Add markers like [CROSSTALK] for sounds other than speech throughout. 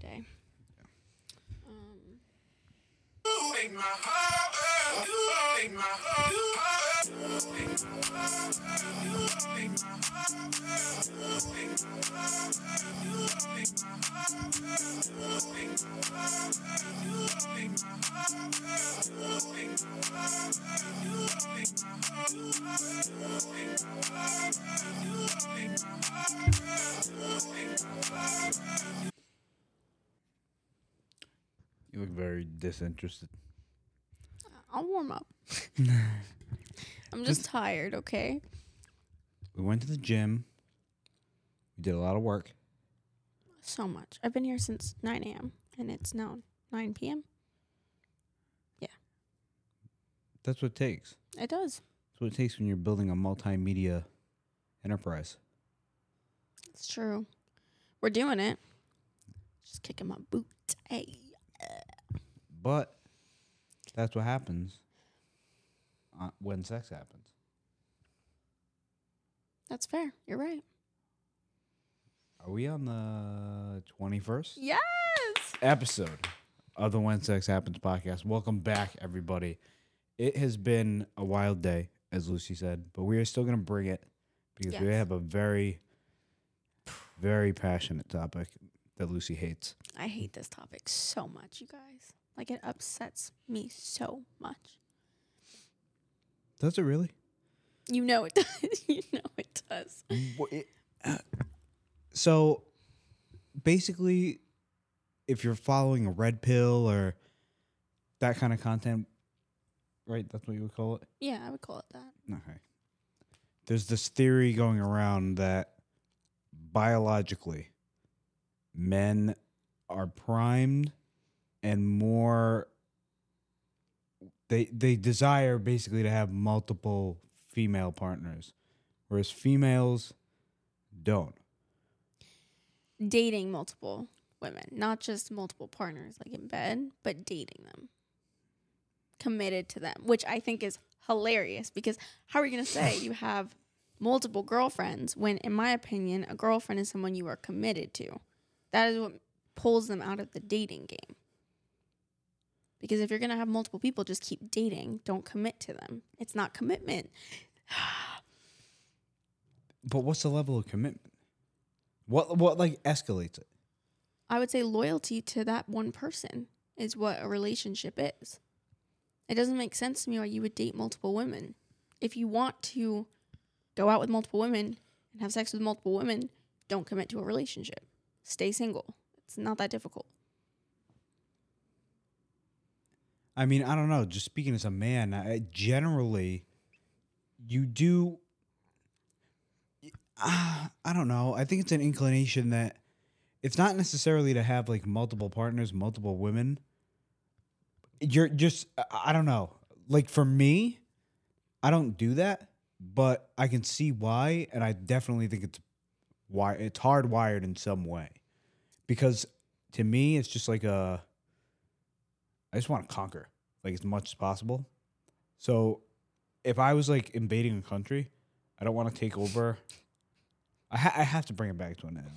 day. Um, You look very disinterested. I'll warm up. [LAUGHS] I'm just tired, okay? We went to the gym. We did a lot of work. So much. I've been here since 9 a.m. and it's now 9 p.m. Yeah. That's what it takes. It does. That's what it takes when you're building a multimedia enterprise. It's true. We're doing it. Just kicking my boot. Hey. But that's what happens uh, when sex happens. That's fair. You're right. Are we on the 21st Yes. episode of the When Sex Happens podcast? Welcome back, everybody. It has been a wild day, as Lucy said, but we are still going to bring it because we have a very, very passionate topic that Lucy hates. I hate this topic so much, you guys. Like it upsets me so much. Does it really? You know it [LAUGHS] does. you know it does. Wha- it- uh, so basically if you're following a red pill or that kind of content right that's what you would call it Yeah, I would call it that. okay there's this theory going around that biologically men are primed and more they they desire basically to have multiple female partners whereas females don't Dating multiple women, not just multiple partners like in bed, but dating them. Committed to them, which I think is hilarious because how are you going to say you have multiple girlfriends when in my opinion a girlfriend is someone you are committed to. That is what pulls them out of the dating game. Because if you're going to have multiple people, just keep dating. Don't commit to them. It's not commitment. [SIGHS] But what's the level of commitment? What what like escalates it? I would say loyalty to that one person is what a relationship is. It doesn't make sense to me why you would date multiple women. If you want to go out with multiple women and have sex with multiple women, don't commit to a relationship. Stay single. It's not that difficult. I mean, I don't know. Just speaking as a man, I, generally, you do. Uh, [SIGHS] I don't know. I think it's an inclination that it's not necessarily to have like multiple partners, multiple women. You're just, I- don't know. Like for me, I don't do that, but I can see why, and I definitely think it's why it's hardwired in some way, because to me, it's just like a. I just want to conquer like as much as possible. So if I was like invading a country, I don't want to take over. I, ha- I have to bring it back to an end.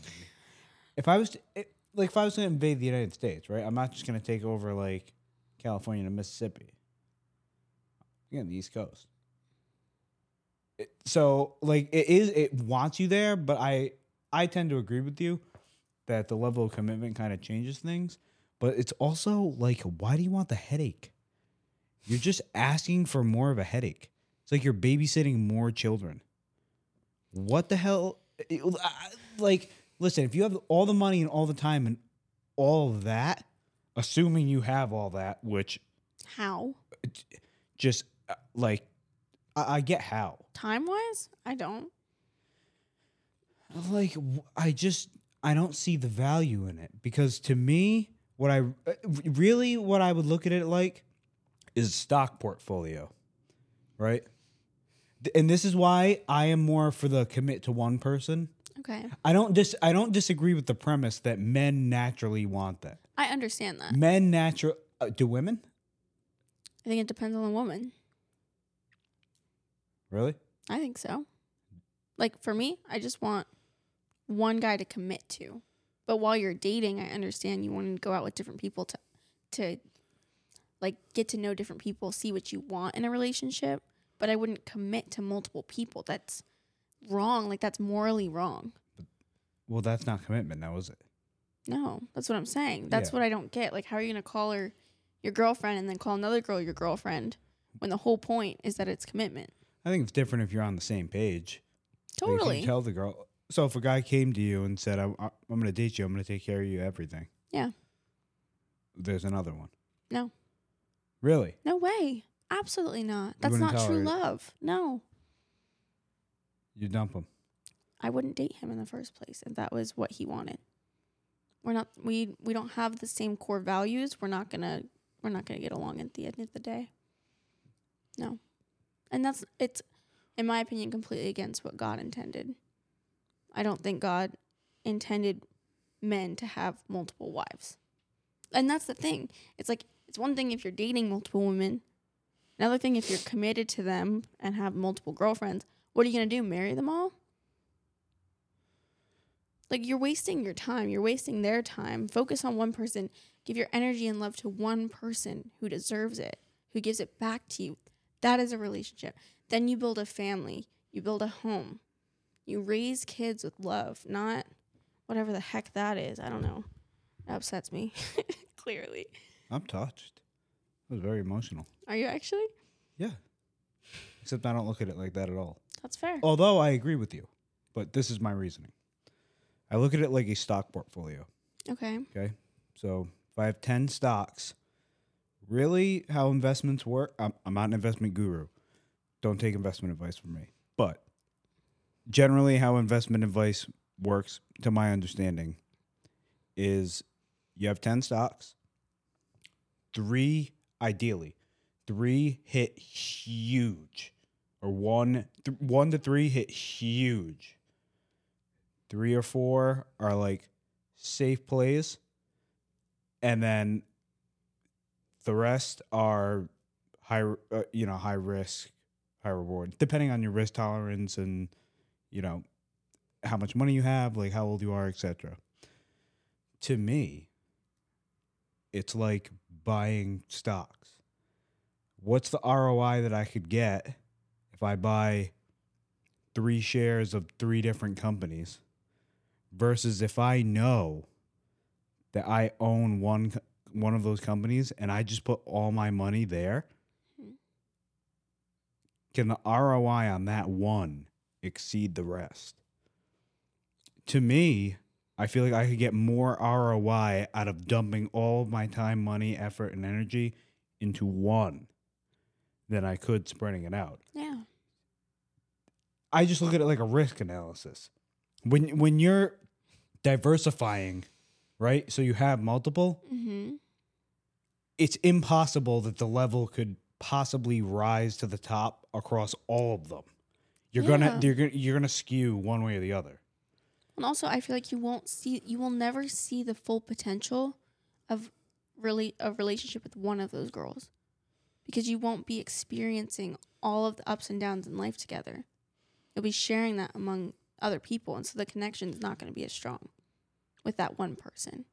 If I was to, it, like if I was to invade the United States, right? I'm not just gonna take over like California and Mississippi. Again, the East Coast. It- so like it is it wants you there, but I I tend to agree with you that the level of commitment kind of changes things. But it's also like, why do you want the headache? You're just asking for more of a headache. It's like you're babysitting more children. What the hell? Like, listen, if you have all the money and all the time and all of that, assuming you have all that, which How? just uh, like, I, I get how. Time wise? I don't. like I just I don't see the value in it because to me what I uh, really what I would look at it like is stock portfolio, right? And this is why I am more for the commit to one person. Okay. I don't dis I don't disagree with the premise that men naturally want that. I understand that. Men natural uh, do women I think it depends on the woman. really? I think so. Like for me, I just want one guy to commit to. But while you're dating, I understand you want to go out with different people to to like get to know different people, see what you want in a relationship, but I wouldn't commit to multiple people. That's wrong. Like that's morally wrong. Well, that's not commitment now, is it? No, that's what I'm saying. That's Yeah. what I don't get. Like how are you going to call her your girlfriend and then call another girl your girlfriend when the whole point is that it's commitment? I think it's different if you're on the same page. Like, Totally. tell the girl. So if a guy came to you and said, "I'm going to date you. I'm going to take care of you, everything." Yeah. There's another one. No. Really? No way. Absolutely not. That's not true love. No. You dump him. I wouldn't date him in the first place if that was what he wanted. We're not we we don't have the same core values. We're not gonna we're not gonna get along at the end of the day. No. And that's it's in my opinion completely against what God intended. I don't think God intended men to have multiple wives. And that's the thing. It's like it's one thing if you're dating multiple women. Another thing if you're committed to them and have multiple girlfriends. What are you going to do? Marry them all? Like you're wasting your time. You're wasting their time. Focus on one person. Give your energy and love to one person who deserves it, who gives it back to you. That is a relationship. Then you build a family. You build a home. You raise kids with love, not whatever the heck that is. I don't know. That upsets me. [LAUGHS] Clearly. I'm touched. It was very emotional. Are you actually? Yeah. Except I don't look at it like that at all. That's fair. Although I agree with you, but this is my reasoning. I look at it like a stock portfolio. Okay. Okay. So if I have 10 stocks, really how investments work, I'm, I'm not an investment guru. Don't take investment advice from me. But generally, how investment advice works, to my understanding, is you have 10 stocks, three, ideally, three hit huge, or one, th- one to three hit huge. Three or four are like safe plays, and then the rest are high, uh, you know, high risk, high reward, depending on your risk tolerance and you know how much money you have, like how old you are, etc. To me, it's like buying stocks. What's the ROI that I could get if I buy three shares of three different companies versus if I know that I own one one of those companies and I just put all my money there? Hmm. Can the ROI on that one exceed the rest? To me, I feel like I could get more ROI out of dumping all of my time, money, effort, and energy into one than I could spreading it out. Yeah. I just look at it like a risk analysis. When when you're diversifying, right? So you have multiple, Mm-hmm. it's impossible that the level could possibly rise to the top across all of them. You're gonna you're gonna you're gonna skew one way or the other. And also, I feel like you won't see, you will never see the full potential of really a relationship with one of those girls, because you won't be experiencing all of the ups and downs in life together. You'll be sharing that among other people, and so the connection is not going to be as strong with that one person.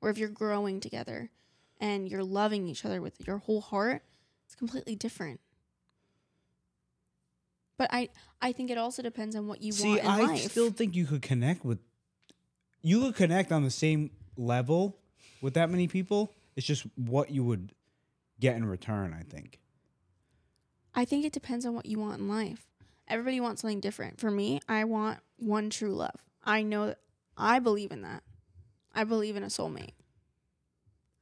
Or if you're growing together and you're loving each other with your whole heart, it's completely different. But I, I think it also depends on what you See, want in I life. still think you could connect with you could connect on the same level with that many people. It's just what you would get in return, I think. I think it depends on what you want in life. Everybody wants something different. For me, I want one true love. I know that I believe in that. I believe in a soulmate.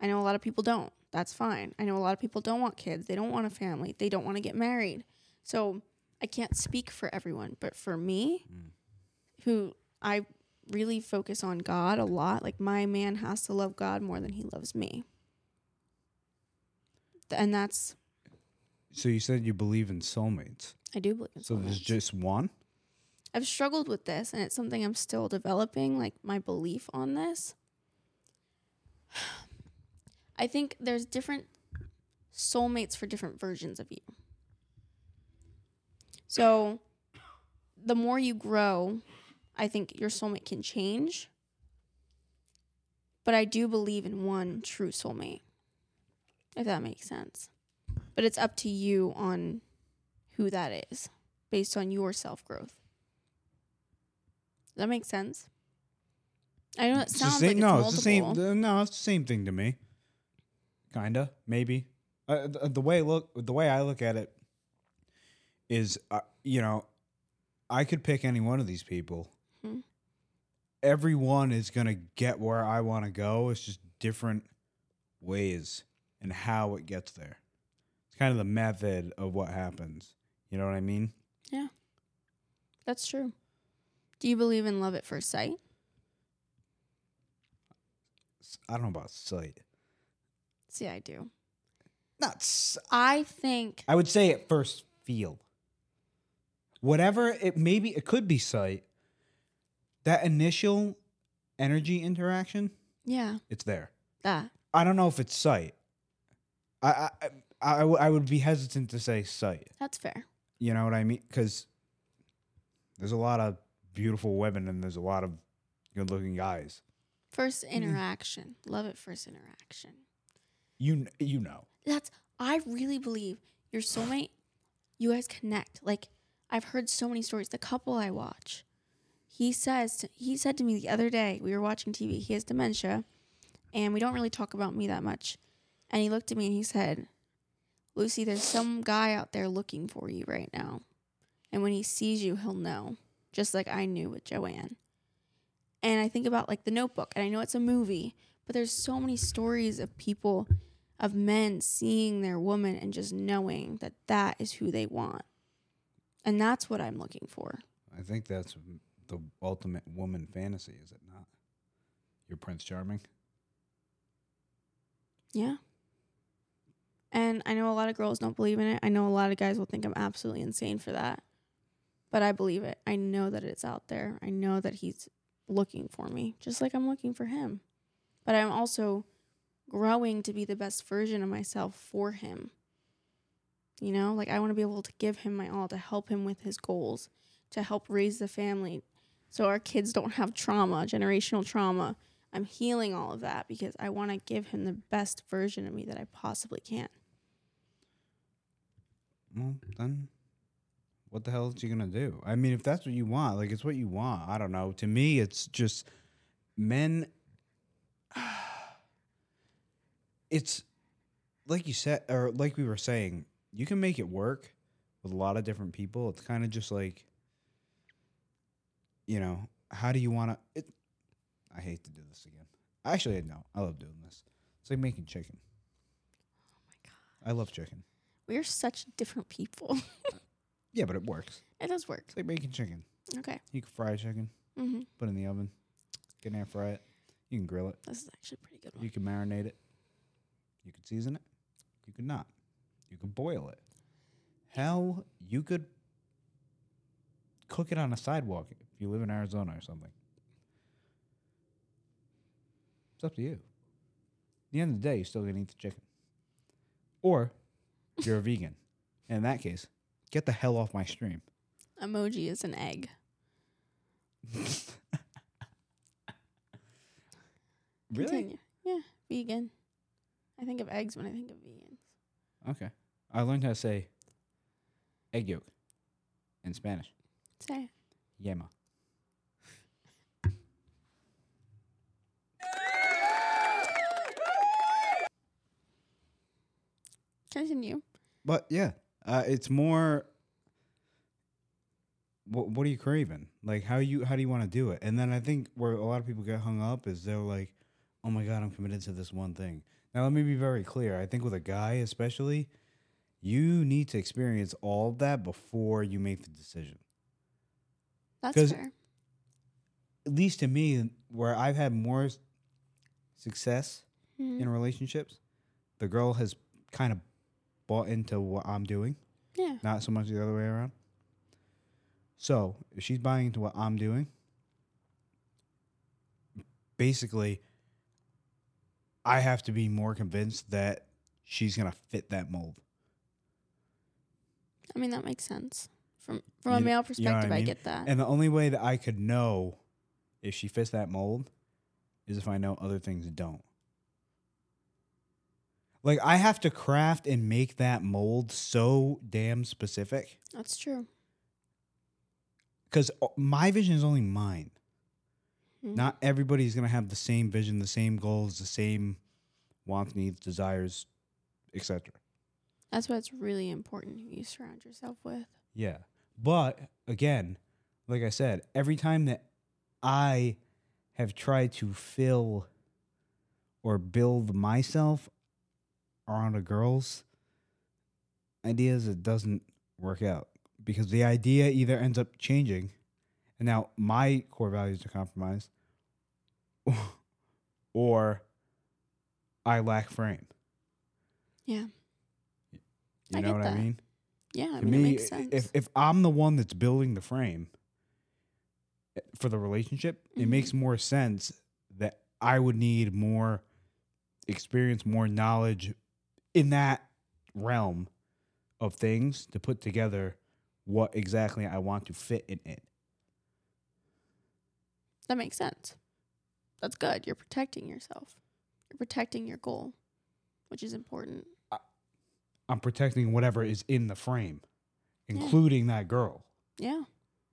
I know a lot of people don't. That's fine. I know a lot of people don't want kids. They don't want a family. They don't want to get married. So I can't speak for everyone, but for me, mm. who I really focus on God a lot, like my man has to love God more than he loves me. And that's, So you said you believe in soulmates. I do believe in So there's just one? I've struggled with this and it's something I'm still developing, like my belief on this. [SIGHS] I think there's different soulmates for different versions of you. So the more you grow, I think your soulmate can change. But I do believe in one true soulmate. If that makes sense. But it's up to you on who that is based on your self growth. Does that make sense? I know it It's the sounds same- like it's no, multiple. it's the same. No, it's the same thing to me. Kinda, maybe. Uh, the, the way look, the way I look at it is, uh, you know, I could pick any one of these people. Hmm. Everyone is gonna get where I want to go. It's just different ways and how it gets there. It's kind of the method of what happens. You know what I mean? Yeah. That's true. Do you believe in love at first sight? I don't know about sight. See, I do. Not. s- I think I would say at first feel. Whatever it maybe it could be sight. That initial energy interaction, yeah, it's there. that. I don't know if it's sight. I I I, I, w- I would be hesitant to say sight. That's fair. You know what I mean? Because there's a lot of beautiful women and there's a lot of good-looking guys. First mm. interaction. Love it first interaction. You you know. That's I really believe your soulmate, you guys connect. Like I've heard so many stories. The couple I watch, he says he said to me the other day, we were watching TV, he has dementia, and we don't really talk about me that much. And he looked at me and he said, Lucy, there's some guy out there looking for you right now. And when he sees you, he'll know. Just like I knew with Joanne. And I think about like the notebook, and I know it's a movie, but there's so many stories of people of men seeing their woman and just knowing that that is who they want. And that's what I'm looking for. I think that's the ultimate woman fantasy, is it not? Your Prince Charming. Yeah. And I know a lot of girls don't believe in it. I know a lot of guys will think I'm absolutely insane for that. But I believe it. I know that it's out there. I know that he's looking for me, just like I'm looking for him. But I'm also growing to be the best version of myself for him. You know, like I want to be able to give him my all, to help him with his goals, to help raise the family so our kids don't have trauma, generational trauma. I'm healing all of that because I want to give him the best version of me that I possibly can. Well, then what the hell is you gonna do? I mean, if that's what you want, like it's what you want. I don't know. To me, it's just men. [SIGHS] It's like you said, or like we were saying, you can make it work with a lot of different people. It's kind of just like, you know, how do you want to? It. I hate to do this again. Actually, no, I love doing this. It's like making chicken. Oh my God. I love chicken. We're such different people. [LAUGHS] Yeah, but it works. it does work. It's like making chicken. Okay. You can fry chicken. Mm-hmm. put it in the oven, get air fry it. You can grill it. This is actually a pretty good one. You can marinate it. You can season it. You could not. You could boil it. Hell, you could cook it on a sidewalk if you live in Arizona or something. It's up to you. At the end of the day, you're still gonna eat the chicken. Or you're a [LAUGHS] vegan. And in that case, get the hell off my stream. Emoji is an egg. [LAUGHS] Really? Continue. Yeah, vegan. I think of eggs when I think of vegans. Okay. I learned how to say egg yolk in Spanish. Say it. Yema. Continue. But yeah, uh, it's more. What What are you craving? Like how you how do you want to do it? And then I think where a lot of people get hung up is they're like, "Oh my god, I'm committed to this one thing." Now let me be very clear. I think with a guy especially, you need to experience all of that before you make the decision. That's fair. At least to me, where I've had more success Mhm. in relationships, the girl has kind of bought into what I'm doing. Yeah. not so much the other way around. So if she's buying into what I'm doing, basically, I have to be more convinced that she's gonna fit that mold. I mean, that makes sense. From from a You- male you know what perspective, I I, mean? get that. And the only way that I could know if she fits that mold is if I know other things don't. Like I have to craft and make that mold so damn specific That's true. because my vision is only mine. Mhm. Not everybody's gonna have the same vision, the same goals, the same wants, needs, desires, etc. That's why it's really important who you surround yourself with. Yeah. But again, like I said, every time that I have tried to fill or build myself around a girl's ideas, it doesn't work out because the idea either ends up changing, and now my core values are compromised, [LAUGHS] or I lack frame. Yeah. You I know what that. I mean? Yeah, I to mean, it me, makes sense. if if I'm the one that's building the frame eh, for the relationship, it Mhm. makes more sense that I would need more experience, more knowledge in that realm of things to put together what exactly I want to fit in it. that makes sense. That's good. You're protecting yourself. You're protecting your goal, which is important. I'm protecting whatever is in the frame, Yeah. including that girl. Yeah,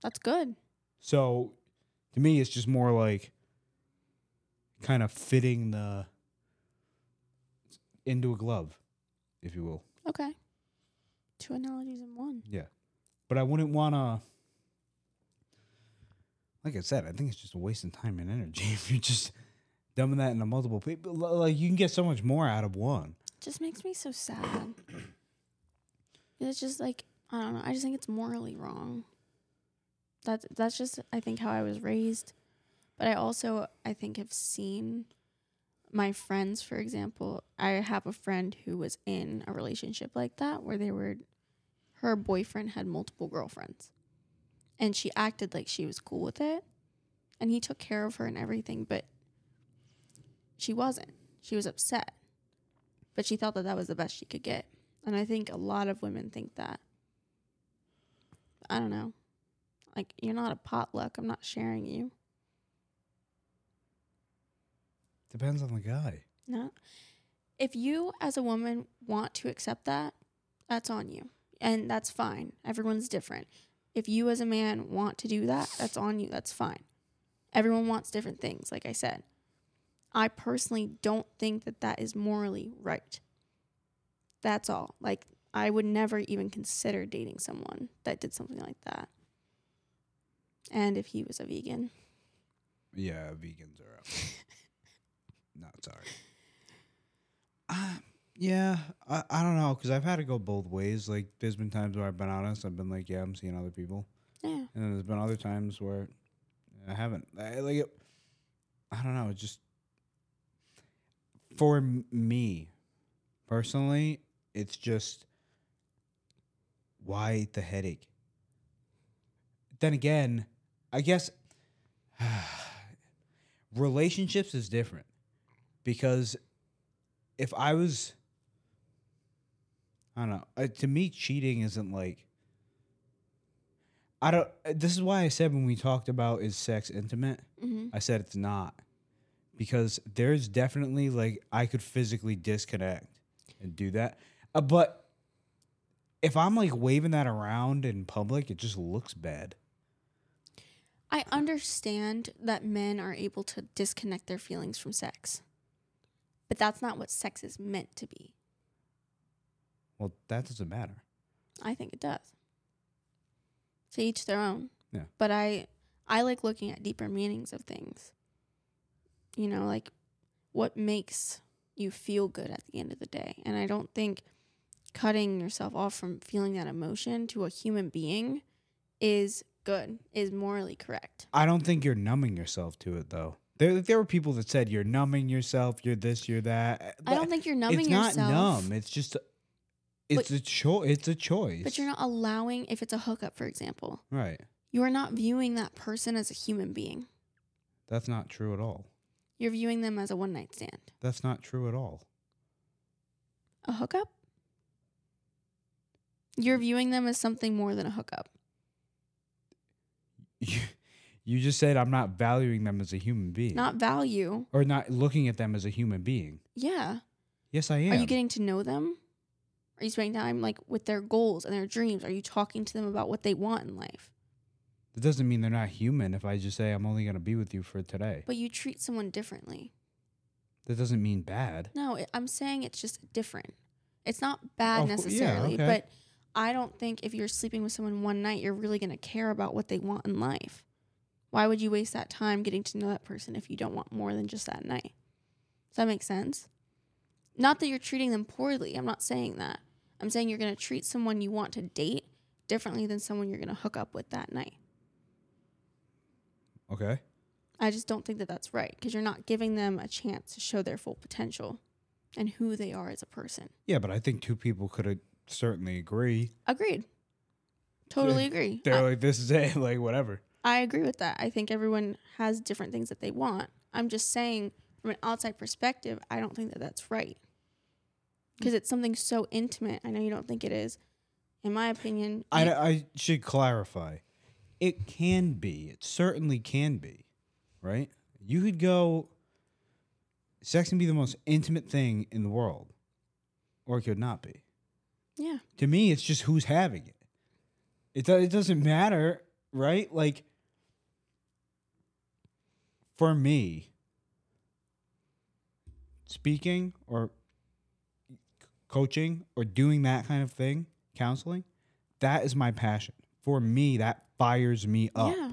that's good. So to me, it's just more like kind of fitting the into a glove, if you will. Okay. Two analogies in one. Yeah. But I wouldn't want to. Like I said, I think it's just a waste of time and energy [LAUGHS] if you're just dumbing that into multiple people. Like you can get so much more out of one. Just makes me so sad. it's just like I don't know. I just think it's morally wrong. That's that's just I think how I was raised, but I also I think have seen my friends. For example, I have a friend who was in a relationship like that where they were, her boyfriend had multiple girlfriends, and she acted like she was cool with it, and he took care of her and everything, but she wasn't. She was upset but she thought that that was the best she could get. And I think a lot of women think that. I don't know. Like, you're not a potluck. I'm not sharing you. Depends on the guy. No. If you, as a woman, want to accept that, that's on you. And that's fine. Everyone's different. If you, as a man, want to do that, that's on you. That's fine. Everyone wants different things, like I said. I personally don't think that that is morally right. That's all. Like, I would never even consider dating someone that did something like that. And if he was a vegan. Yeah, vegans are out. [LAUGHS] Not sorry. Uh, yeah, I, I don't know because I've had to go both ways. Like, there's been times where I've been honest. I've been like, yeah, I'm seeing other people, Yeah. and then there's been other times where I haven't. I, like, it, I don't know. It just for me personally, it's just why the headache. Then again, I guess [SIGHS] relationships is different because if I was, I don't know, uh, to me, cheating isn't like. I don't. uh, This is why I said when we talked about is sex intimate, Mm-hmm. I said it's not because there's definitely like I could physically disconnect and do that, uh, but if I'm like waving that around in public, it just looks bad. I understand that men are able to disconnect their feelings from sex, but that's not what sex is meant to be. Well, that doesn't matter. I think it does. To each their own. Yeah. But I I like looking at deeper meanings of things. You know, like what makes you feel good at the end of the day. And I don't think cutting yourself off from feeling that emotion to a human being is good, is morally correct. I don't think you're numbing yourself to it though. There, there were people that said you're numbing yourself. You're this. You're that. I don't think you're numbing it's not yourself. numb. It's just. It's a choice. It's a choice. But you're not allowing if it's a hookup, for example. right. You are not viewing that person as a human being. That's not true at all. You're viewing them as a one night stand. That's not true at all. A hookup? You're viewing them as something more than a hookup. [LAUGHS] You, You just said I'm not valuing them as a human being. Not value. or not looking at them as a human being. Yeah. Yes, I am. Are you getting to know them? Are you spending time like with their goals and their dreams? Are you talking to them about what they want in life? It doesn't mean they're not human if I just say I'm only going to be with you for today. But you treat someone differently. That doesn't mean bad. No, it, I'm saying it's just different. It's not bad Oh, yeah, necessarily, okay. but I don't think if you're sleeping with someone one night, you're really going to care about what they want in life. Why would you waste that time getting to know that person if you don't want more than just that night? Does that make sense? Not that you're treating them poorly. I'm not saying that. I'm saying you're going to treat someone you want to date differently than someone you're going to hook up with that night. Okay. I just don't think that that's right because you're not giving them a chance to show their full potential and who they are as a person. Yeah, but I think two people could certainly agree. Agreed. Totally agree. They're I, like, this is it, [LAUGHS] like whatever. I agree with that. I think everyone has different things that they want. I'm just saying, from an outside perspective, I don't think that that's right because it's something so intimate. I know you don't think it is. In my opinion, I, I should clarify. It can be. It certainly can be. Right? You could go. Sex can be the most intimate thing in the world, or it could not be. yeah, To me, it's just who's having it. It, it doesn't matter, right? Like, for me, speaking or coaching or doing that kind of thing, counseling, that is my passion. For me, that fires me up, yeah.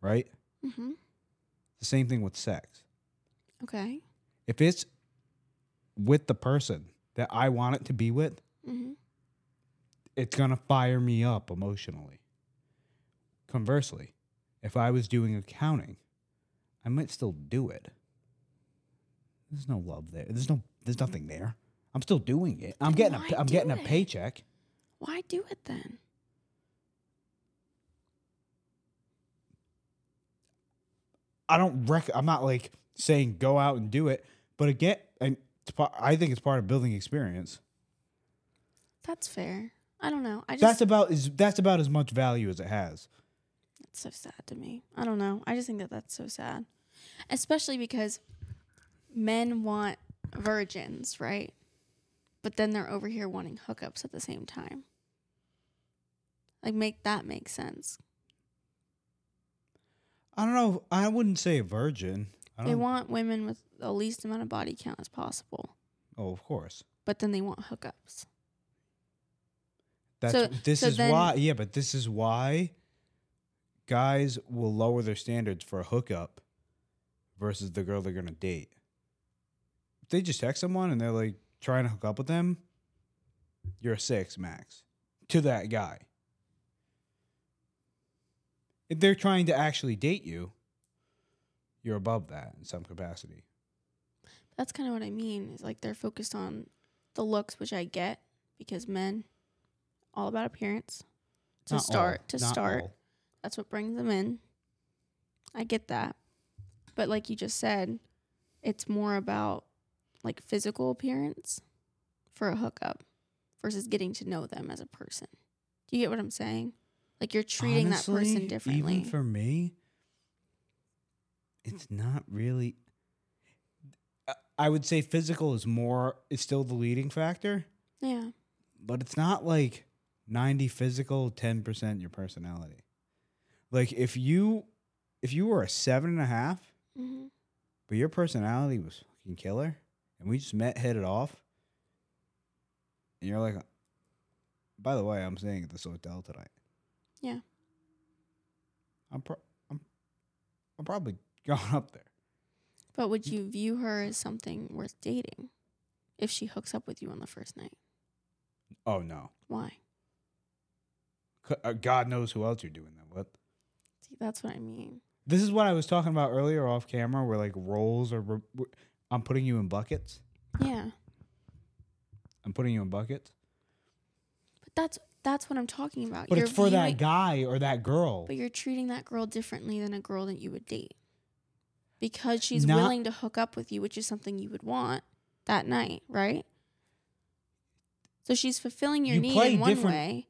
right? Mm-hmm. The same thing with sex. Okay. If it's with the person that I want it to be with, Mm-hmm. it's going to fire me up emotionally. Conversely, if I was doing accounting, I might still do it. There's no love there. There's no there's nothing there. I'm still doing it. I'm getting a I'm getting a it? paycheck. Why do it then? I don't rec I'm not like saying go out and do it, but again, and part, I think it's part of building experience. That's fair. I don't know. I just That's about is that's about as much value as it has. That's so sad to me. I don't know. I just think that that's so sad, especially because men want virgins, right? But then they're over here wanting hookups at the same time. Like, make that make sense. I don't know. I wouldn't say a virgin. I They want women with the least amount of body count as possible, oh, of course. but then they want hookups. That's So- this so is then- why yeah, but this is why guys will lower their standards for a hookup versus the girl they're gonna date. If they just text someone and they're like trying to hook up with them, you're a six max to that guy. If they're trying to actually date you, you're above that in some capacity. That's kind of what I mean. Is like they're focused on the looks, which I get because men, all about appearance. To Not all, start, to not start, all. That's what brings them in. I get that. But like you just said, it's more about like physical appearance for a hookup versus getting to know them as a person. Do you get what I'm saying? Like you're treating that person differently. Even for me, it's not really. I- would say physical is more is still the leading factor, yeah. but it's not like ninety physical, ten percent your personality. Like if you if you were a seven and a half, hmm but your personality was fucking killer, and we just met, hit it off, and you're like, by the way, I'm staying at this hotel tonight. Yeah. I'm pro- I'm I'm probably [LAUGHS] going up there. But would you view her as something worth dating if she hooks up with you on the first night? Oh no, Why? C- uh, God knows who else you're doing that with. See, that's what I mean. This is what I was talking about earlier off camera, where like roles are. Re- re- I'm putting you in buckets. Yeah. I'm putting you in buckets, But that's that's what I'm talking about. but You're it's for viewing- that guy or that girl. But you're treating that girl differently than a girl that you would date. Because she's Not- willing to hook up with you, which is something you would want that night, right? So she's fulfilling your You need in one way,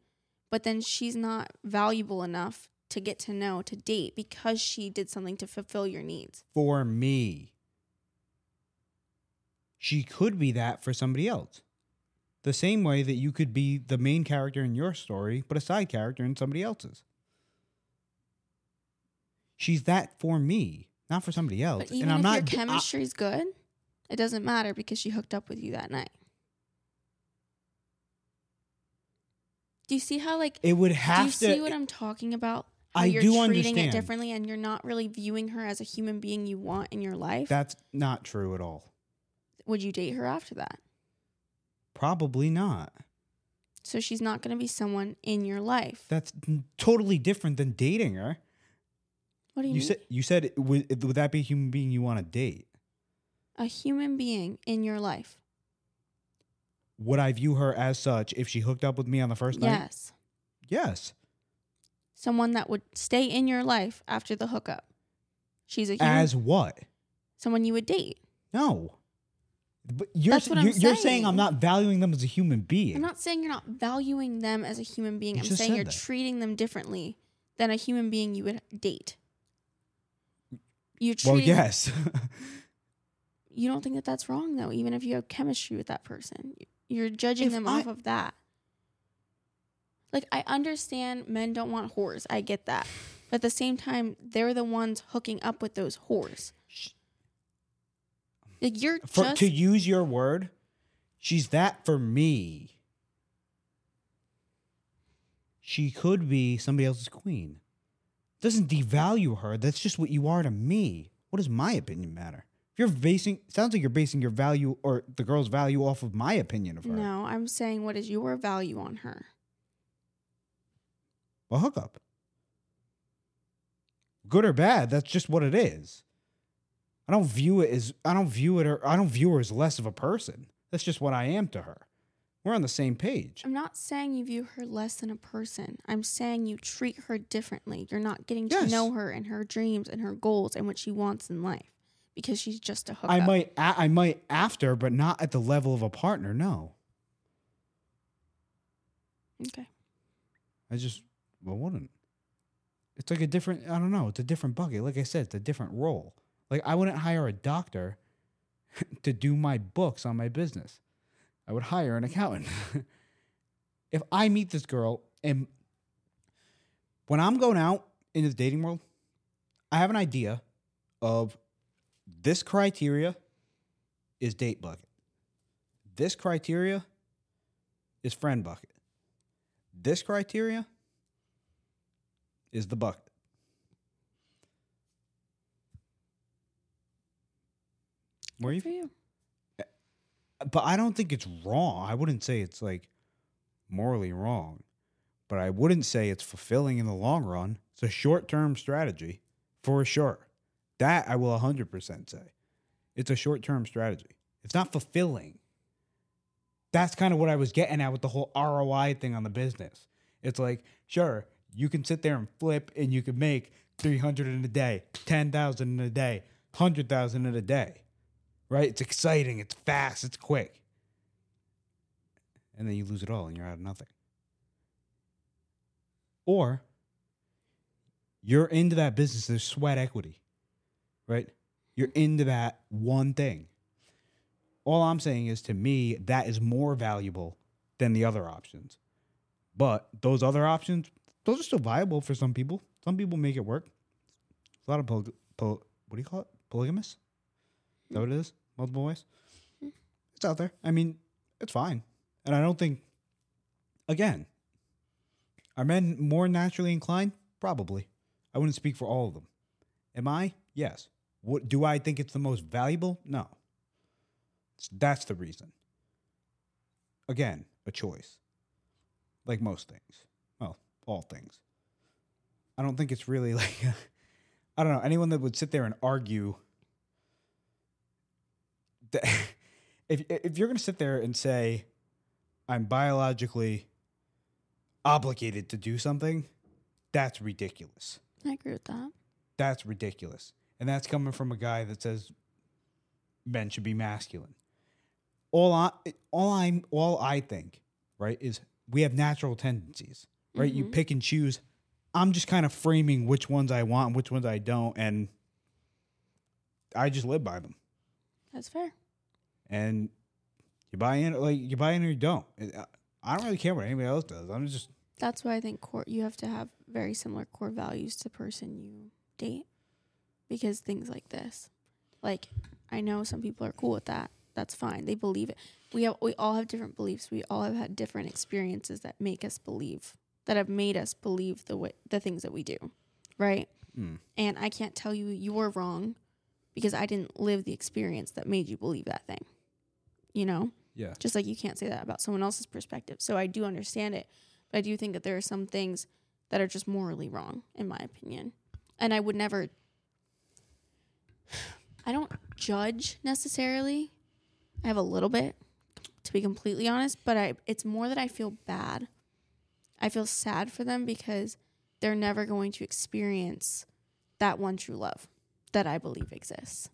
but then she's not valuable enough to get to know, to date because she did something to fulfill your needs. For me. She could be that for somebody else. The same way that you could be the main character in your story, but a side character in somebody else's. She's that for me, not for somebody else. But even and I'm if not your d- I- chemistry's good, it doesn't matter because she hooked up with you that night. Do you see how like it would have do you to see what I'm talking about? How I you're do treating understand. it differently and you're not really viewing her as a human being you want in your life. That's not true at all. Would you date her after that? Probably not. So she's not going to be someone in your life. That's totally different than dating her. what do you, You mean? said you said would would that be a human being you want to date? a human being in your life. Would I view her as such if she hooked up with me on the first night? Yes. Yes. Someone that would stay in your life after the hookup. She's a human As what? someone you would date. No. But you're That's what I'm you're, you're saying I'm not valuing them as a human being. I'm not saying you're not valuing them as a human being. You I'm just saying said you're that. treating them differently than a human being you would date. You treat them. well, treating yes. [LAUGHS] you don't think that that's wrong though even if you have chemistry with that person you're judging If them I- off of that like i understand men don't want whores i get that but at the same time they're the ones hooking up with those whores like you're for, just to use your word, she's that for me. She could be somebody else's queen. Doesn't devalue her. That's just what you are to me. What does my opinion matter? If you're basing, sounds like you're basing your value or the girl's value off of my opinion of her. no i'm saying what is your value on her A hookup. Good or bad, that's just what it is. I don't view it as I don't view it or I don't view her as less of a person. That's just what I am to her. We're on the same page. i'm not saying you view her less than a person i'm saying you treat her differently you're not getting to Yes. know her and her dreams and her goals and what she wants in life because she's just a hookup I might a- I might after, but not at the level of a partner. No, okay I just well wouldn't. It's like a different. I don't know. It's a different bucket. Like I said, it's a different role. Like I wouldn't hire a doctor [LAUGHS] to do my books on my business. I would hire an accountant. [LAUGHS] if I meet this girl and when I'm going out into the dating world, I have an idea of this criteria is date bucket. This criteria is friend bucket. This criteria is the bucket. Where you for you but I don't think it's wrong. I wouldn't say it's like morally wrong, but I wouldn't say it's fulfilling in the long run. It's a short term strategy for sure. That I will 100% say. It's a short term strategy. It's not fulfilling. That's kind of what I was getting at with the whole ROI thing on the business. It's like, sure, you can sit there and flip and you can make 300 in a day, 10,000 in a day, 100,000 in a day right? It's exciting, it's fast, it's quick. And then you lose it all and you're out of nothing. Or you're into that business, there's sweat equity, right? You're into that one thing. All I'm saying is to me, that is more valuable than the other options. But those other options, those are still viable for some people. Some people make it work. It's A lot of poly- poly- what do you call it? Polygamous? What it is? Multiple ways? Hmm. It's out there. I mean, it's fine. And I don't think, again, are men more naturally inclined? Probably. I wouldn't speak for all of them. Am I? Yes. What, do I think it's the most valuable? No. That's the reason. Again, a choice. Like most things. Well, all things. I don't think it's really [LAUGHS] like, I don't know, anyone that would sit there and argue [LAUGHS] if if you're going to sit there and say I'm biologically obligated to do something, that's ridiculous. i agree with that That's ridiculous. And that's coming from a guy that says men should be masculine. All I all I'm all I think, right, is we have natural tendencies, right? You Mhm. pick and choose I'm just kind of framing which ones I want and which ones I don't, and I just live by them. That's fair. And you buy in, like you buy in or you don't. I don't really care what anybody else does. I'm just That's why I think core you have to have very similar core values to the person you date. Because things like this. Like I know some people are cool with that. That's fine. They believe it. We have we all have different beliefs. We all have had different experiences that make us believe that have made us believe the way the things that we do. Right? Mm. And I can't tell you you were wrong because I didn't live the experience that made you believe that thing. You know? yeah. just like you can't say that about someone else's perspective. So I do understand it, but I do think that there are some things that are just morally wrong, in my opinion. And I would never, I don't judge necessarily. I have a little bit, to be completely honest, but I it's more that I feel bad. I feel sad for them because they're never going to experience that one true love that I believe exists.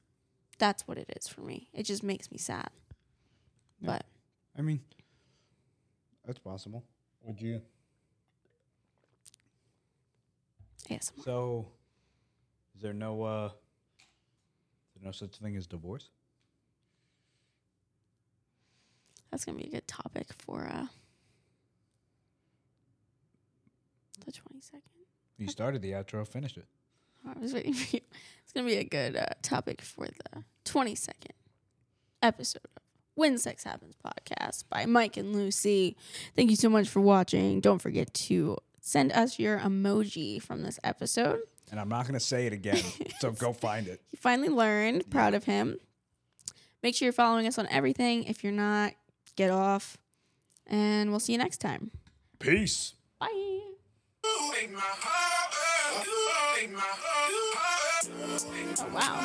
That's what it is for me. It just makes me sad. Yeah. But I mean, that's possible. Would you? Yes. So, is there no uh, is there no such thing as divorce? That's gonna be a good topic for uh the twenty second. You started the outro, finished it. I was waiting for you. It's gonna be a good uh, topic for the twenty second episode of When Sex Happens podcast by Mike and Lucy. Thank you so much for watching. Don't forget to send us your emoji from this episode. And I'm not gonna say it again, [LAUGHS] so go find it. He finally learned. Proud of him. Make sure you're following us on everything. If you're not, get off. And we'll see you next time. Peace. Bye. Take my my heart, wow. take my heart, Oh, wow.